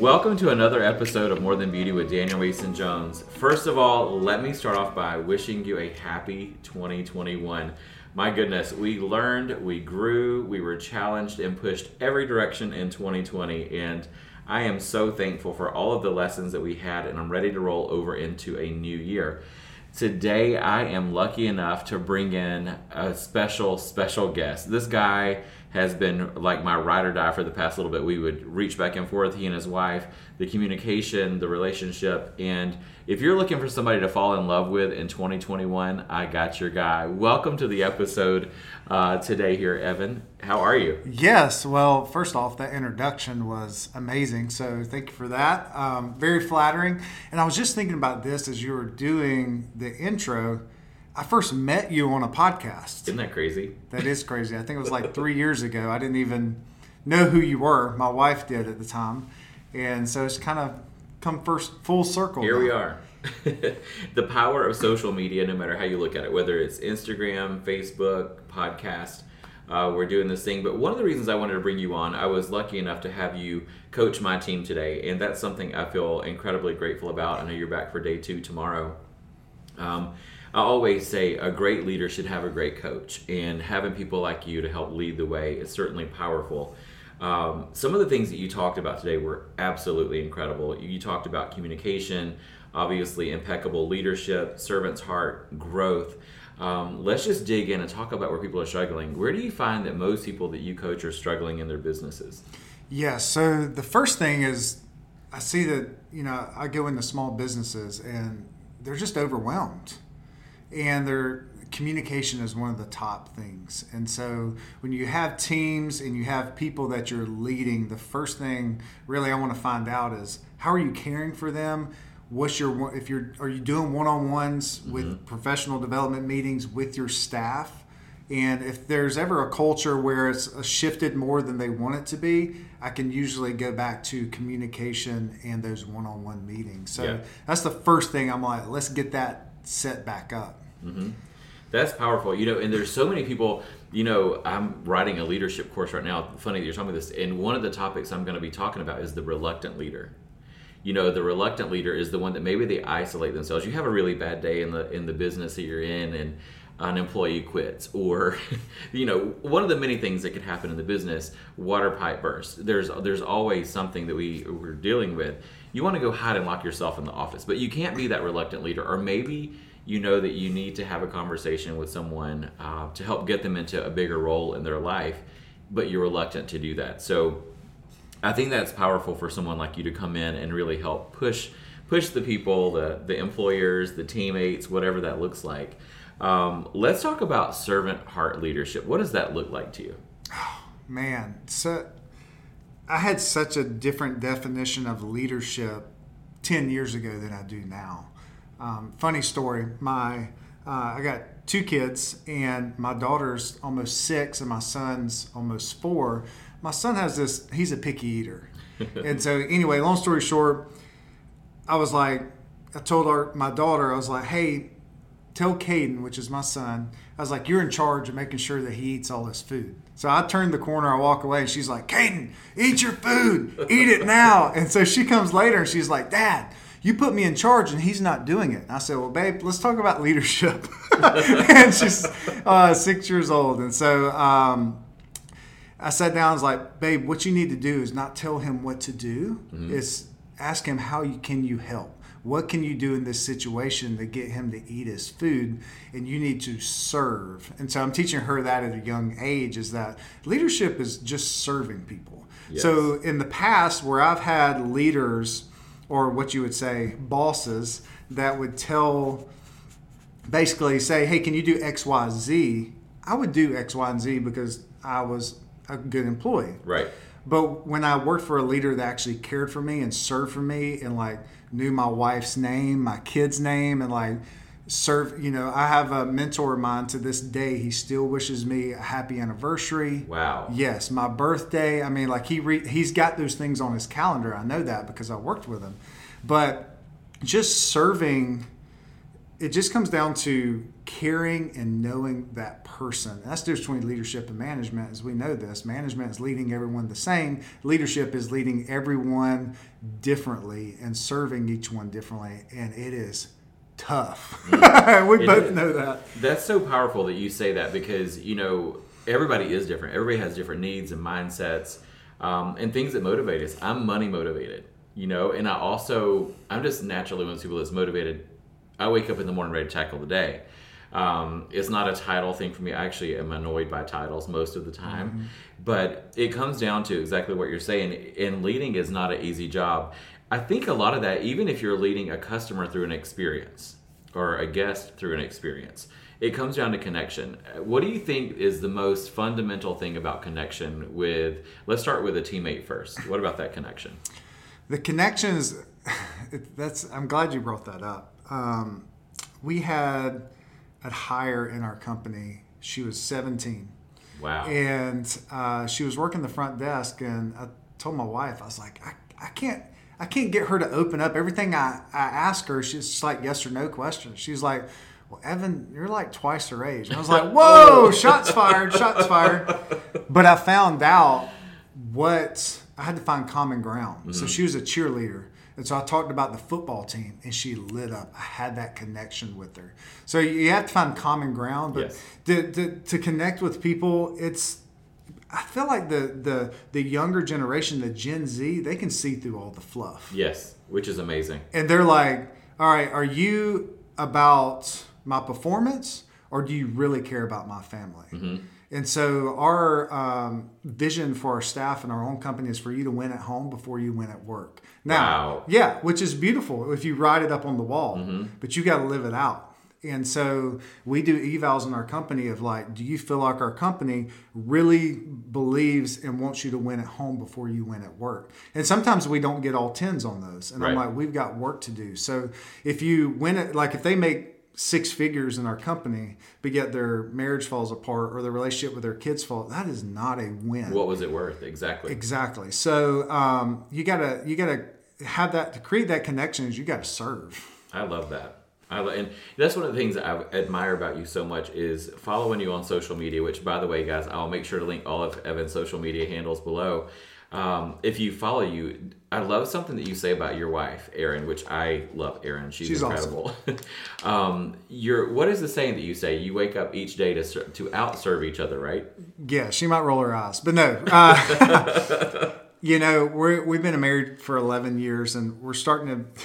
Welcome to another episode of More Than Beauty with Daniel Mason Jones. First of all, let me start off by wishing you a happy 2021. My goodness, we learned, we grew, we were challenged and pushed every direction in 2020. And I am so thankful for all of the lessons that we had, and I'm ready to roll over into a new year. Today, I am lucky enough to bring in a special, special guest. This guy has been like my ride or die for the past little bit. We would reach back and forth, he and his wife, the communication, the relationship. And if you're looking for somebody to fall in love with in 2021, I got your guy. Welcome to the episode uh, today here, Evan. How are you? Yes. Well, first off, that introduction was amazing. So thank you for that. Um, very flattering. And I was just thinking about this as you were doing the intro I first met you on a podcast. Isn't that crazy? That is crazy. I think it was like three years ago. I didn't even know who you were. My wife did at the time, and so it's kind of come first full circle. Here now. we are. the power of social media, no matter how you look at it, whether it's Instagram, Facebook, podcast, uh, we're doing this thing. But one of the reasons I wanted to bring you on, I was lucky enough to have you coach my team today, and that's something I feel incredibly grateful about. I know you're back for day two tomorrow. Um, I always say a great leader should have a great coach, and having people like you to help lead the way is certainly powerful. Um, some of the things that you talked about today were absolutely incredible. You talked about communication, obviously impeccable leadership, servant's heart, growth. Um, let's just dig in and talk about where people are struggling. Where do you find that most people that you coach are struggling in their businesses? Yeah, so the first thing is I see that, you know, I go into small businesses and they're just overwhelmed and their communication is one of the top things. And so when you have teams and you have people that you're leading, the first thing really I want to find out is how are you caring for them? What's your if you're are you doing one-on-ones mm-hmm. with professional development meetings with your staff? And if there's ever a culture where it's shifted more than they want it to be, I can usually go back to communication and those one-on-one meetings. So yeah. that's the first thing I'm like, let's get that set back up. Mm-hmm. That's powerful, you know. And there's so many people. You know, I'm writing a leadership course right now. Funny that you're talking about this. And one of the topics I'm going to be talking about is the reluctant leader. You know, the reluctant leader is the one that maybe they isolate themselves. You have a really bad day in the in the business that you're in, and an employee quits or you know one of the many things that could happen in the business water pipe burst there's there's always something that we we're dealing with you want to go hide and lock yourself in the office but you can't be that reluctant leader or maybe you know that you need to have a conversation with someone uh, to help get them into a bigger role in their life, but you're reluctant to do that. So I think that's powerful for someone like you to come in and really help push push the people, the the employers, the teammates, whatever that looks like. Um, let's talk about servant heart leadership. What does that look like to you? Oh, man, so I had such a different definition of leadership ten years ago than I do now. Um, funny story. My uh, I got two kids, and my daughter's almost six, and my son's almost four. My son has this. He's a picky eater, and so anyway, long story short, I was like, I told our my daughter, I was like, hey, tell Caden, which is my son, I was like, you're in charge of making sure that he eats all his food. So I turned the corner, I walk away, and she's like, Caden, eat your food, eat it now. And so she comes later and she's like, Dad, you put me in charge and he's not doing it. And I said, well, babe, let's talk about leadership. and she's uh, six years old. And so um, I sat down and was like, babe, what you need to do is not tell him what to do. Mm-hmm. It's ask him how you, can you help? What can you do in this situation to get him to eat his food? And you need to serve. And so I'm teaching her that at a young age is that leadership is just serving people. Yes. So in the past, where I've had leaders or what you would say bosses that would tell basically say hey can you do xyz i would do x y and z because i was a good employee. Right. But when i worked for a leader that actually cared for me and served for me and like knew my wife's name my kid's name and like serve you know i have a mentor of mine to this day he still wishes me a happy anniversary wow yes my birthday i mean like he re- he's got those things on his calendar i know that because i worked with him but just serving it just comes down to caring and knowing that person. That's the difference between leadership and management, as we know this. Management is leading everyone the same. Leadership is leading everyone differently and serving each one differently. And it is tough. Mm. we it both is. know that. That's so powerful that you say that because, you know, everybody is different. Everybody has different needs and mindsets um, and things that motivate us. I'm money motivated, you know, and I also, I'm just naturally one of those people that's motivated I wake up in the morning ready to tackle the day. Um, it's not a title thing for me. I actually am annoyed by titles most of the time, mm-hmm. but it comes down to exactly what you're saying. And leading is not an easy job. I think a lot of that, even if you're leading a customer through an experience or a guest through an experience, it comes down to connection. What do you think is the most fundamental thing about connection with, let's start with a teammate first. What about that connection? The connections, that's, I'm glad you brought that up um, we had a hire in our company. She was 17. Wow. And uh, she was working the front desk, and I told my wife, I was like, I, I can't. I can't get her to open up. Everything I, I ask her, she's just like yes or no questions. She's like, Well, Evan, you're like twice her age. And I was like, Whoa, shots fired, shots fired. But I found out what I had to find common ground. Mm-hmm. So she was a cheerleader. And so I talked about the football team, and she lit up. I had that connection with her. So you have to find common ground, but yes. to, to, to connect with people, it's I feel like the the the younger generation, the Gen Z, they can see through all the fluff. Yes, which is amazing. And they're like, "All right, are you about my performance, or do you really care about my family?" Mm-hmm. And so our um, vision for our staff and our own company is for you to win at home before you win at work. Now, wow. yeah, which is beautiful if you write it up on the wall, mm-hmm. but you got to live it out. And so we do evals in our company of like, do you feel like our company really believes and wants you to win at home before you win at work? And sometimes we don't get all tens on those. And right. I'm like, we've got work to do. So if you win it, like if they make six figures in our company, but yet their marriage falls apart or their relationship with their kids fall. That is not a win. What was it worth? Exactly. Exactly. So um, you gotta you gotta have that to create that connection. Is you gotta serve. I love that. I love, and that's one of the things I admire about you so much is following you on social media. Which, by the way, guys, I'll make sure to link all of Evan's social media handles below. Um, if you follow you, I love something that you say about your wife, Erin, which I love. Erin, she's, she's incredible. Awesome. um, you're, what is the saying that you say? You wake up each day to to outserve each other, right? Yeah, she might roll her eyes, but no. Uh, you know, we're, we've been married for 11 years, and we're starting to.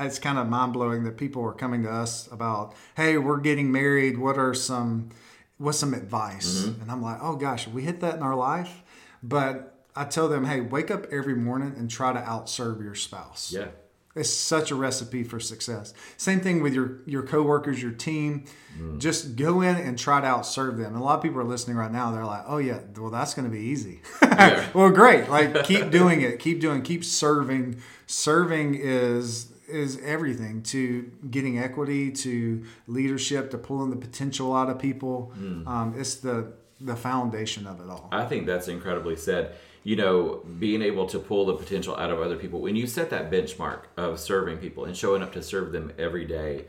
It's kind of mind blowing that people are coming to us about, hey, we're getting married. What are some, what's some advice? Mm-hmm. And I'm like, oh gosh, we hit that in our life, but I tell them, hey, wake up every morning and try to outserve your spouse. Yeah. It's such a recipe for success. Same thing with your your coworkers, your team. Mm. Just go in and try to outserve them. And a lot of people are listening right now. They're like, "Oh yeah, well that's going to be easy." Yeah. well, great. Like keep doing it. Keep doing. Keep serving. Serving is is everything to getting equity, to leadership, to pulling the potential out of people. Mm. Um, it's the the foundation of it all. I think that's incredibly said you know, being able to pull the potential out of other people. When you set that benchmark of serving people and showing up to serve them every day,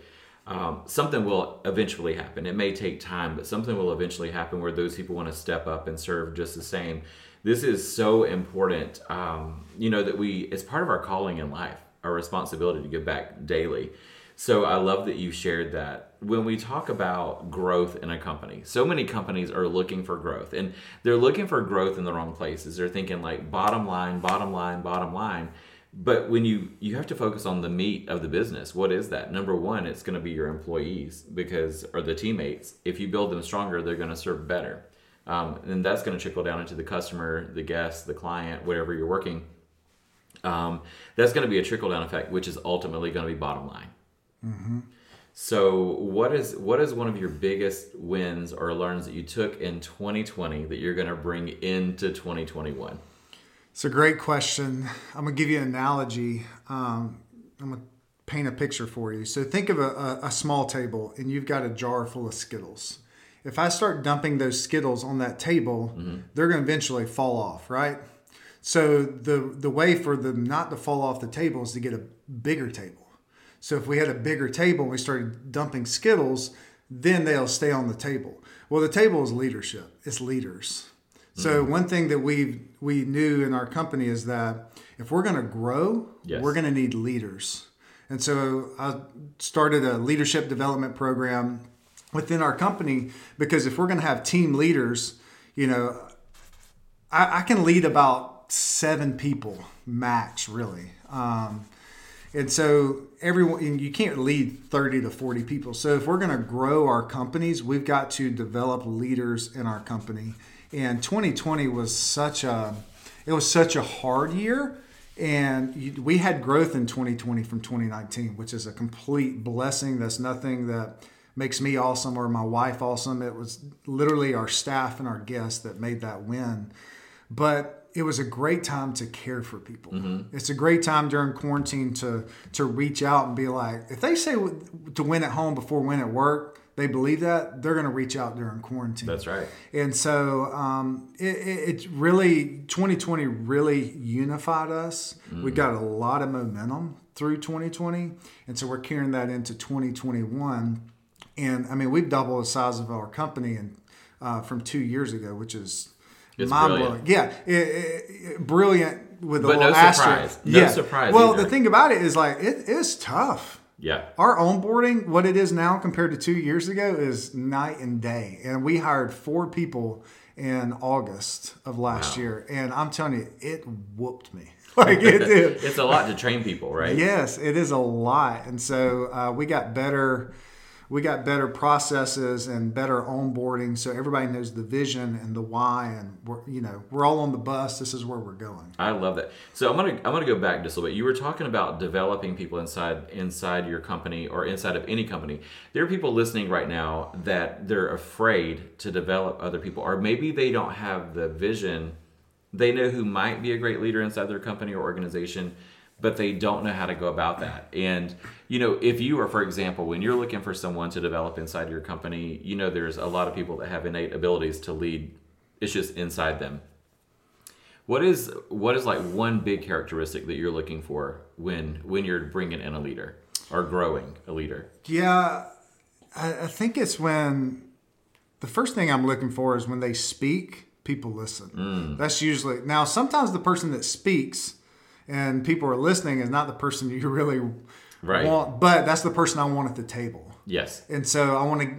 um, something will eventually happen. It may take time, but something will eventually happen where those people want to step up and serve just the same. This is so important, um, you know, that we, it's part of our calling in life, our responsibility to give back daily. So I love that you shared that. When we talk about growth in a company, so many companies are looking for growth and they're looking for growth in the wrong places. They're thinking like bottom line, bottom line, bottom line. But when you you have to focus on the meat of the business, what is that? Number one, it's going to be your employees because or the teammates. If you build them stronger, they're going to serve better, um, and that's going to trickle down into the customer, the guest, the client, whatever you're working. Um, that's going to be a trickle down effect, which is ultimately going to be bottom line. Mm-hmm. So, what is what is one of your biggest wins or learns that you took in 2020 that you're going to bring into 2021? It's a great question. I'm going to give you an analogy. Um, I'm going to paint a picture for you. So, think of a, a, a small table, and you've got a jar full of Skittles. If I start dumping those Skittles on that table, mm-hmm. they're going to eventually fall off, right? So the the way for them not to fall off the table is to get a bigger table. So if we had a bigger table and we started dumping Skittles, then they'll stay on the table. Well, the table is leadership. It's leaders. So Mm-hmm. one thing that we we knew in our company is that if we're going to grow, Yes. we're going to need leaders. And so I started a leadership development program within our company because if we're going to have team leaders, you know, I, I can lead about seven people max, really. Um, and so everyone, and you can't lead 30 to 40 people. So if we're going to grow our companies, we've got to develop leaders in our company. And 2020 was such a, it was such a hard year. And we had growth in 2020 from 2019, which is a complete blessing. That's nothing that makes me awesome or my wife awesome. It was literally our staff and our guests that made that win. But it was a great time to care for people. It's a great time during quarantine to to reach out and be like, if they say to win at home before win at work, they believe that they're going to reach out during quarantine. That's right. And so um, it, it, it's really 2020 really unified us. We got a lot of momentum through 2020, and so we're carrying that into 2021. And I mean, we've doubled the size of our company and uh, from two years ago, which is It's mind blowing. Yeah, it, it, it- brilliant with a But no little asterisk. surprise. No yeah. surprise Well, either. the thing about it is like it is tough Yeah. our onboarding, what it is now compared to two years ago, is night and day. And we hired four people in August of last Wow. year, and I'm telling you, it whooped me. Like it did. It's a lot to train people, right? yes, it is a lot, and so uh, we got better. We got better processes and better onboarding, so everybody knows the vision and the why, and we're you know we're all on the bus. This is where we're going. I love that. So I'm gonna I'm gonna go back just a little bit. You were talking about developing people inside inside your company or inside of any company. There are people listening right now that they're afraid to develop other people, or maybe they don't have the vision. They know who might be a great leader inside their company or organization, but they don't know how to go about that. And you know, if you are, for example, when you're looking for someone to develop inside your company, you know, there's a lot of people that have innate abilities to lead. It's just inside them. What is what is like one big characteristic that you're looking for when when you're bringing in a leader or growing a leader? Yeah, I, I think it's when the first thing I'm looking for is when they speak, people listen. Mm. That's usually now. Sometimes the person that speaks and people are listening is not the person you really Right. want, but that's the person I want at the table. Yes. And so I want to,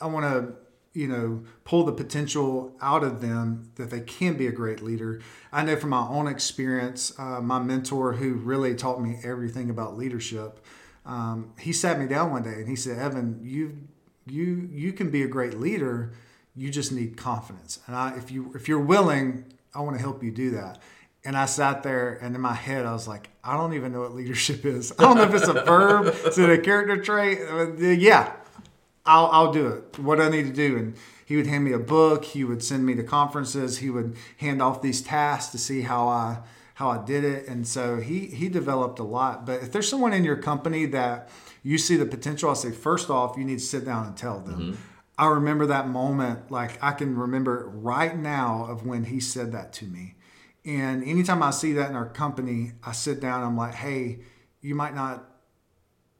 I want to, you know, pull the potential out of them that they can be a great leader. I know from my own experience, uh, my mentor who really taught me everything about leadership, um, he sat me down one day and he said, "Evan, you, you, you can be a great leader. You just need confidence. And I, if you, if you're willing, I want to help you do that." And I sat there, and in my head, I was like, I don't even know what leadership is. I don't know if it's a verb, is it a character trait? Uh, Yeah, I'll, I'll do it. What I need to do. And he would hand me a book. He would send me to conferences. He would hand off these tasks to see how I how I did it. And so he he developed a lot. But if there's someone in your company that you see the potential, I say first off, you need to sit down and tell them. I remember that moment, like I can remember it right now of when he said that to me. And anytime I see that in our company, I sit down. I'm like, hey, you might not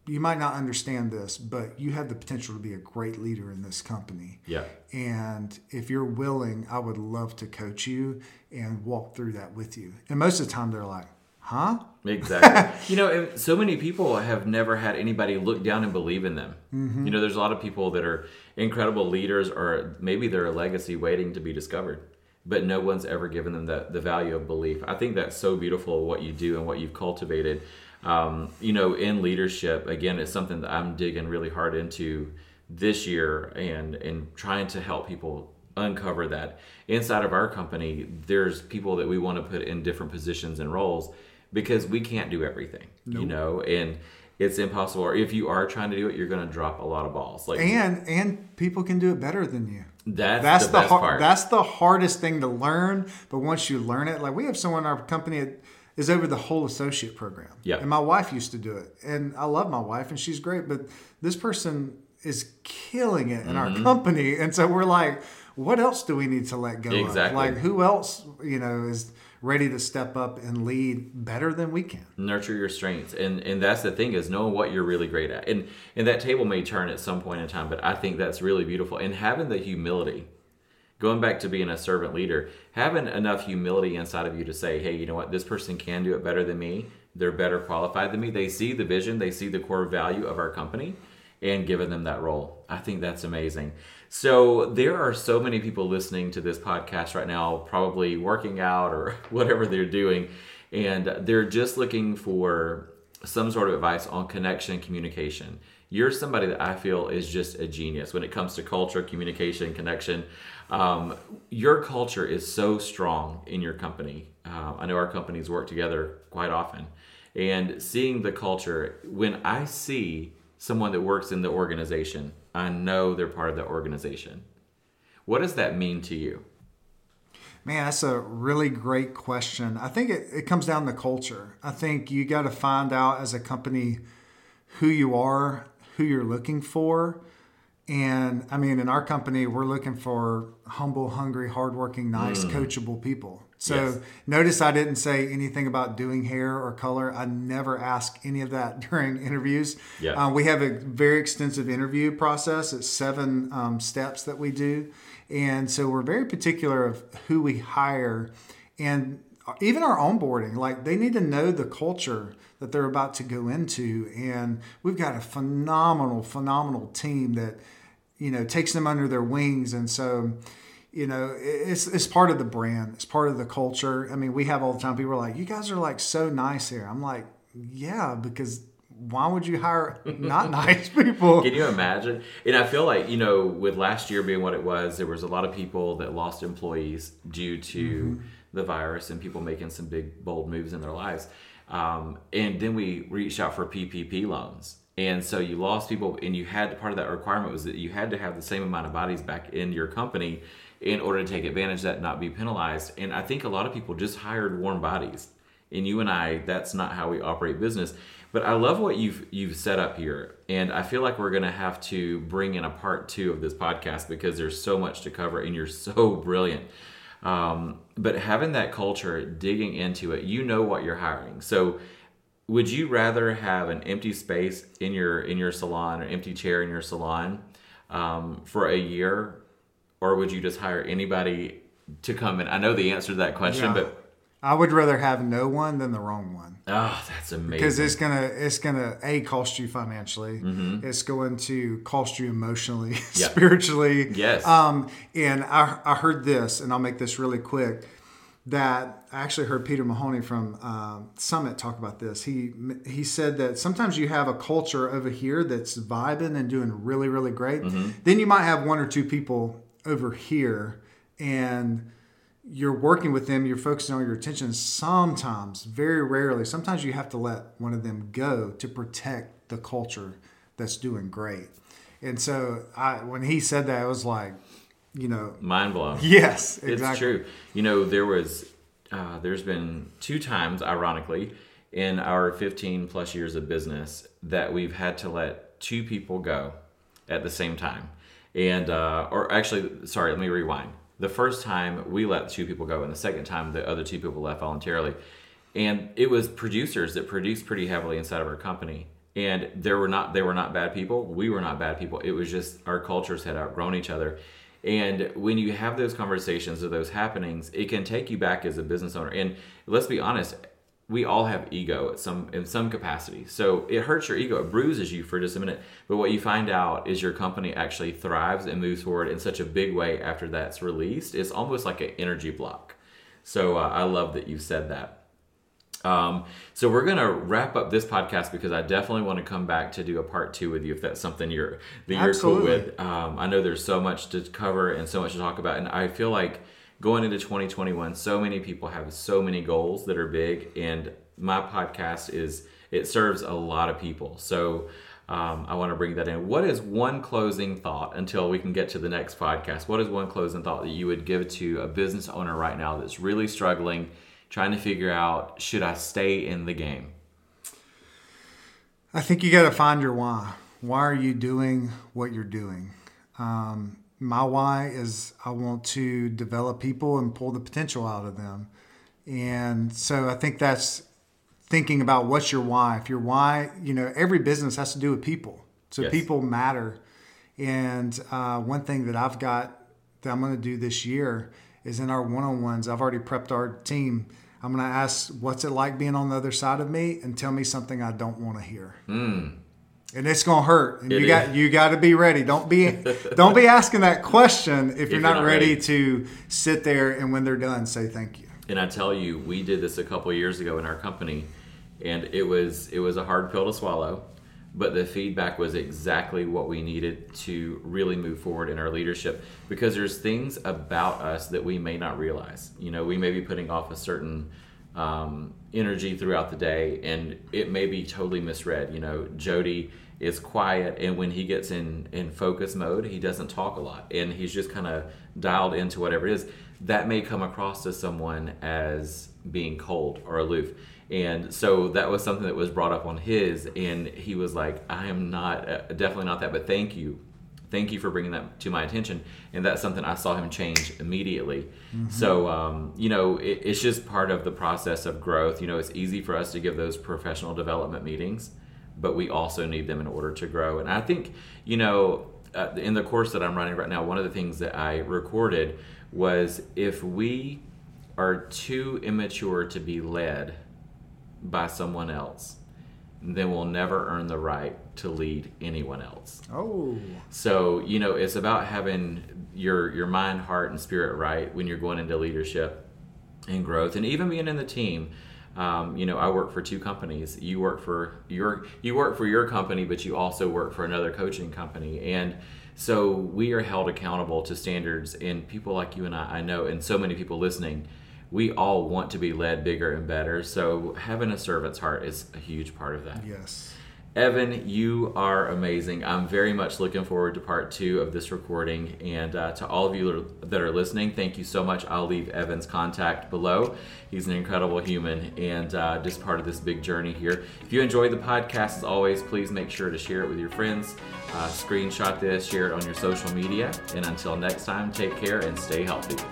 you might not understand this, but you have the potential to be a great leader in this company. Yeah. And if you're willing, I would love to coach you and walk through that with you. And most of the time, they're like, huh? Exactly. you know, so many people have never had anybody look down and believe in them. Mm-hmm. You know, there's a lot of people that are incredible leaders, or maybe they're a legacy waiting to be discovered, but no one's ever given them the, the value of belief. I think that's so beautiful what you do and what you've cultivated. Um, you know, in leadership, again, it's something that I'm digging really hard into this year and and trying to help people uncover that inside of our company there's people that we want to put in different positions and roles because we can't do everything you know and it's impossible or if you are trying to do it you're going to drop a lot of balls like And and people can do it better than you. That's, That's the, the, har- that's the hardest thing to learn. But once you learn it, like we have someone in our company that is over the whole associate program. Yeah. And my wife used to do it, and I love my wife, and she's great. But this person is killing it in Mm-hmm. our company, and so we're like, what else do we need to let go Exactly. of? Like who else, you know, is ready to step up and lead better than we can. Nurture your strengths, and and that's the thing is knowing what you're really great at. And and that table may turn at some point in time, but I think that's really beautiful. And having the humility, going back to being a servant leader, having enough humility inside of you to say, hey, you know what, this person can do it better than me. They're better qualified than me. They see the vision, they see the core value of our company, and giving them that role. I think that's amazing. So there are so many people listening to this podcast right now, probably working out or whatever they're doing, and they're just looking for some sort of advice on connection and communication. You're somebody that I feel is just a genius when it comes to culture, communication, connection. Um, your culture is so strong in your company. Uh, I know our companies work together quite often. And seeing the culture, when I see someone that works in the organization, I know they're part of the organization. What does that mean to you? Man, that's a really great question. I think it, it comes down to culture. I think you got to find out as a company who you are, who you're looking for. And I mean, in our company, we're looking for humble, hungry, hardworking, nice, mm. coachable people. So yes. notice I didn't say anything about doing hair or color. I never ask any of that during interviews. Yeah. Um, we have a very extensive interview process. It's seven um, steps that we do. And so we're very particular of who we hire and even our onboarding. Like they need to know the culture that they're about to go into. And we've got a phenomenal, phenomenal team that, you know, takes them under their wings. And so, you know, it's it's part of the brand. It's part of the culture. I mean, we have all the time people are like, "You guys are like so nice here." I'm like, "Yeah, because why would you hire not nice people?" Can you imagine? And I feel like you know, with last year being what it was, there was a lot of people that lost employees due to mm-hmm. the virus and people making some big bold moves in their lives. Um, and then we reached out for PPP loans. And so you lost people, and you had part of that requirement was that you had to have the same amount of bodies back in your company in order to take advantage of that, not be penalized. And I think a lot of people just hired warm bodies. And you and I, that's not how we operate business. But I love what you've you've set up here, and I feel like we're gonna have to bring in a part two of this podcast because there's so much to cover, and you're so brilliant. Um, but having that culture, digging into it, you know what you're hiring. So, would you rather have an empty space in your in your salon or empty chair in your salon um, for a year or would you just hire anybody to come in? I know the answer to that question, yeah. but I would rather have no one than the wrong one. Oh, that's amazing. Because it's gonna it's gonna a cost you financially. Mm-hmm. It's going to cost you emotionally, spiritually. Yes. Um, and I I heard this, and I'll make this really quick. That I actually heard Peter Mahoney from uh, Summit talk about this. He he said that sometimes you have a culture over here that's vibing and doing really really great. Mm-hmm. Then you might have one or two people over here and you're working with them, you're focusing on your attention. Sometimes, very rarely, sometimes you have to let one of them go to protect the culture that's doing great. And so, I when he said that, I was like, you know, mind blown. Yes, exactly. It's true. You know, there was, uh, there's been two times, ironically, in our 15 plus years of business that we've had to let two people go at the same time and uh, or actually, sorry, let me rewind. The first time we let two people go, and the second time the other two people left voluntarily, and it was producers that produced pretty heavily inside of our company. And there were not they were not bad people. We were not bad people. It was just our cultures had outgrown each other. And when you have those conversations or those happenings, it can take you back as a business owner. And let's be honest, we all have ego at some in some capacity. So it hurts your ego, it bruises you for just a minute. But what you find out is your company actually thrives and moves forward in such a big way after that's released. It's almost like an energy block. So uh, I love that you said that. Um, so we're gonna wrap up this podcast because I definitely want to come back to do a part two with you if that's something you're that you're Absolutely. cool with. Um, I know there's so much to cover and so much to talk about, and I feel like going into 2021, so many people have so many goals that are big, and my podcast is it serves a lot of people. So um, I want to bring that in. What is one closing thought until we can get to the next podcast? What is one closing thought that you would give to a business owner right now that's really struggling, trying to figure out should I stay in the game? I think you got to find your why. Why are you doing what you're doing? Um, my why is I want to develop people and pull the potential out of them. And so I think that's thinking about what's your why. If your why, you know, every business has to do with people. So Yes. people matter. And uh, one thing that I've got that I'm going to do this year is in our one-on-ones. I've already prepped our team. I'm going to ask, "What's it like being on the other side of me?" and tell me something I don't want to hear. And it's going to hurt. And It you is. got you got to be ready. Don't be don't be asking that question if, you're, not, ready, ready. to sit there and when they're done say thank you. And I tell you, we did this a couple years ago in our company, and it was it was a hard pill to swallow, but the feedback was exactly what we needed to really move forward in our leadership. Because there's things about us that we may not realize. You know, we may be putting off a certain um, energy throughout the day, and it may be totally misread. You know, Jody is quiet, and when he gets in in focus mode, he doesn't talk a lot, and he's just kind of dialed into whatever it is. That may come across to someone as being cold or aloof. And so that was something that was brought up on his, and he was like, "I am not, uh, definitely not that, but thank you, thank you for bringing that to my attention." And that's something I saw him change immediately. So um, you know, it, it's just part of the process of growth. You know, it's easy for us to give those professional development meetings, but we also need them in order to grow. And I think you know, uh, in the course that I'm running right now, one of the things that I recorded was if we are too immature to be led by someone else, then we'll never earn the right to lead anyone else. Oh, So, you know, it's about having your your mind, heart, and spirit right when you're going into leadership and growth, and even being in the team. Um, you know, I work for two companies. You work for your you work for your company, but you also work for another coaching company, and so we are held accountable to standards. And people like you and I, I know, and so many people listening, we all want to be led bigger and better. So having a servant's heart is a huge part of that. yes. Evan, you are amazing. I'm very much looking forward to part two of this recording. And uh, to all of you that are listening, thank you so much. I'll leave Evan's contact below. He's an incredible human and uh, just part of this big journey here. If you enjoyed the podcast, as always, please make sure to share it with your friends, uh, screenshot this, share it on your social media. And until next time, take care and stay healthy.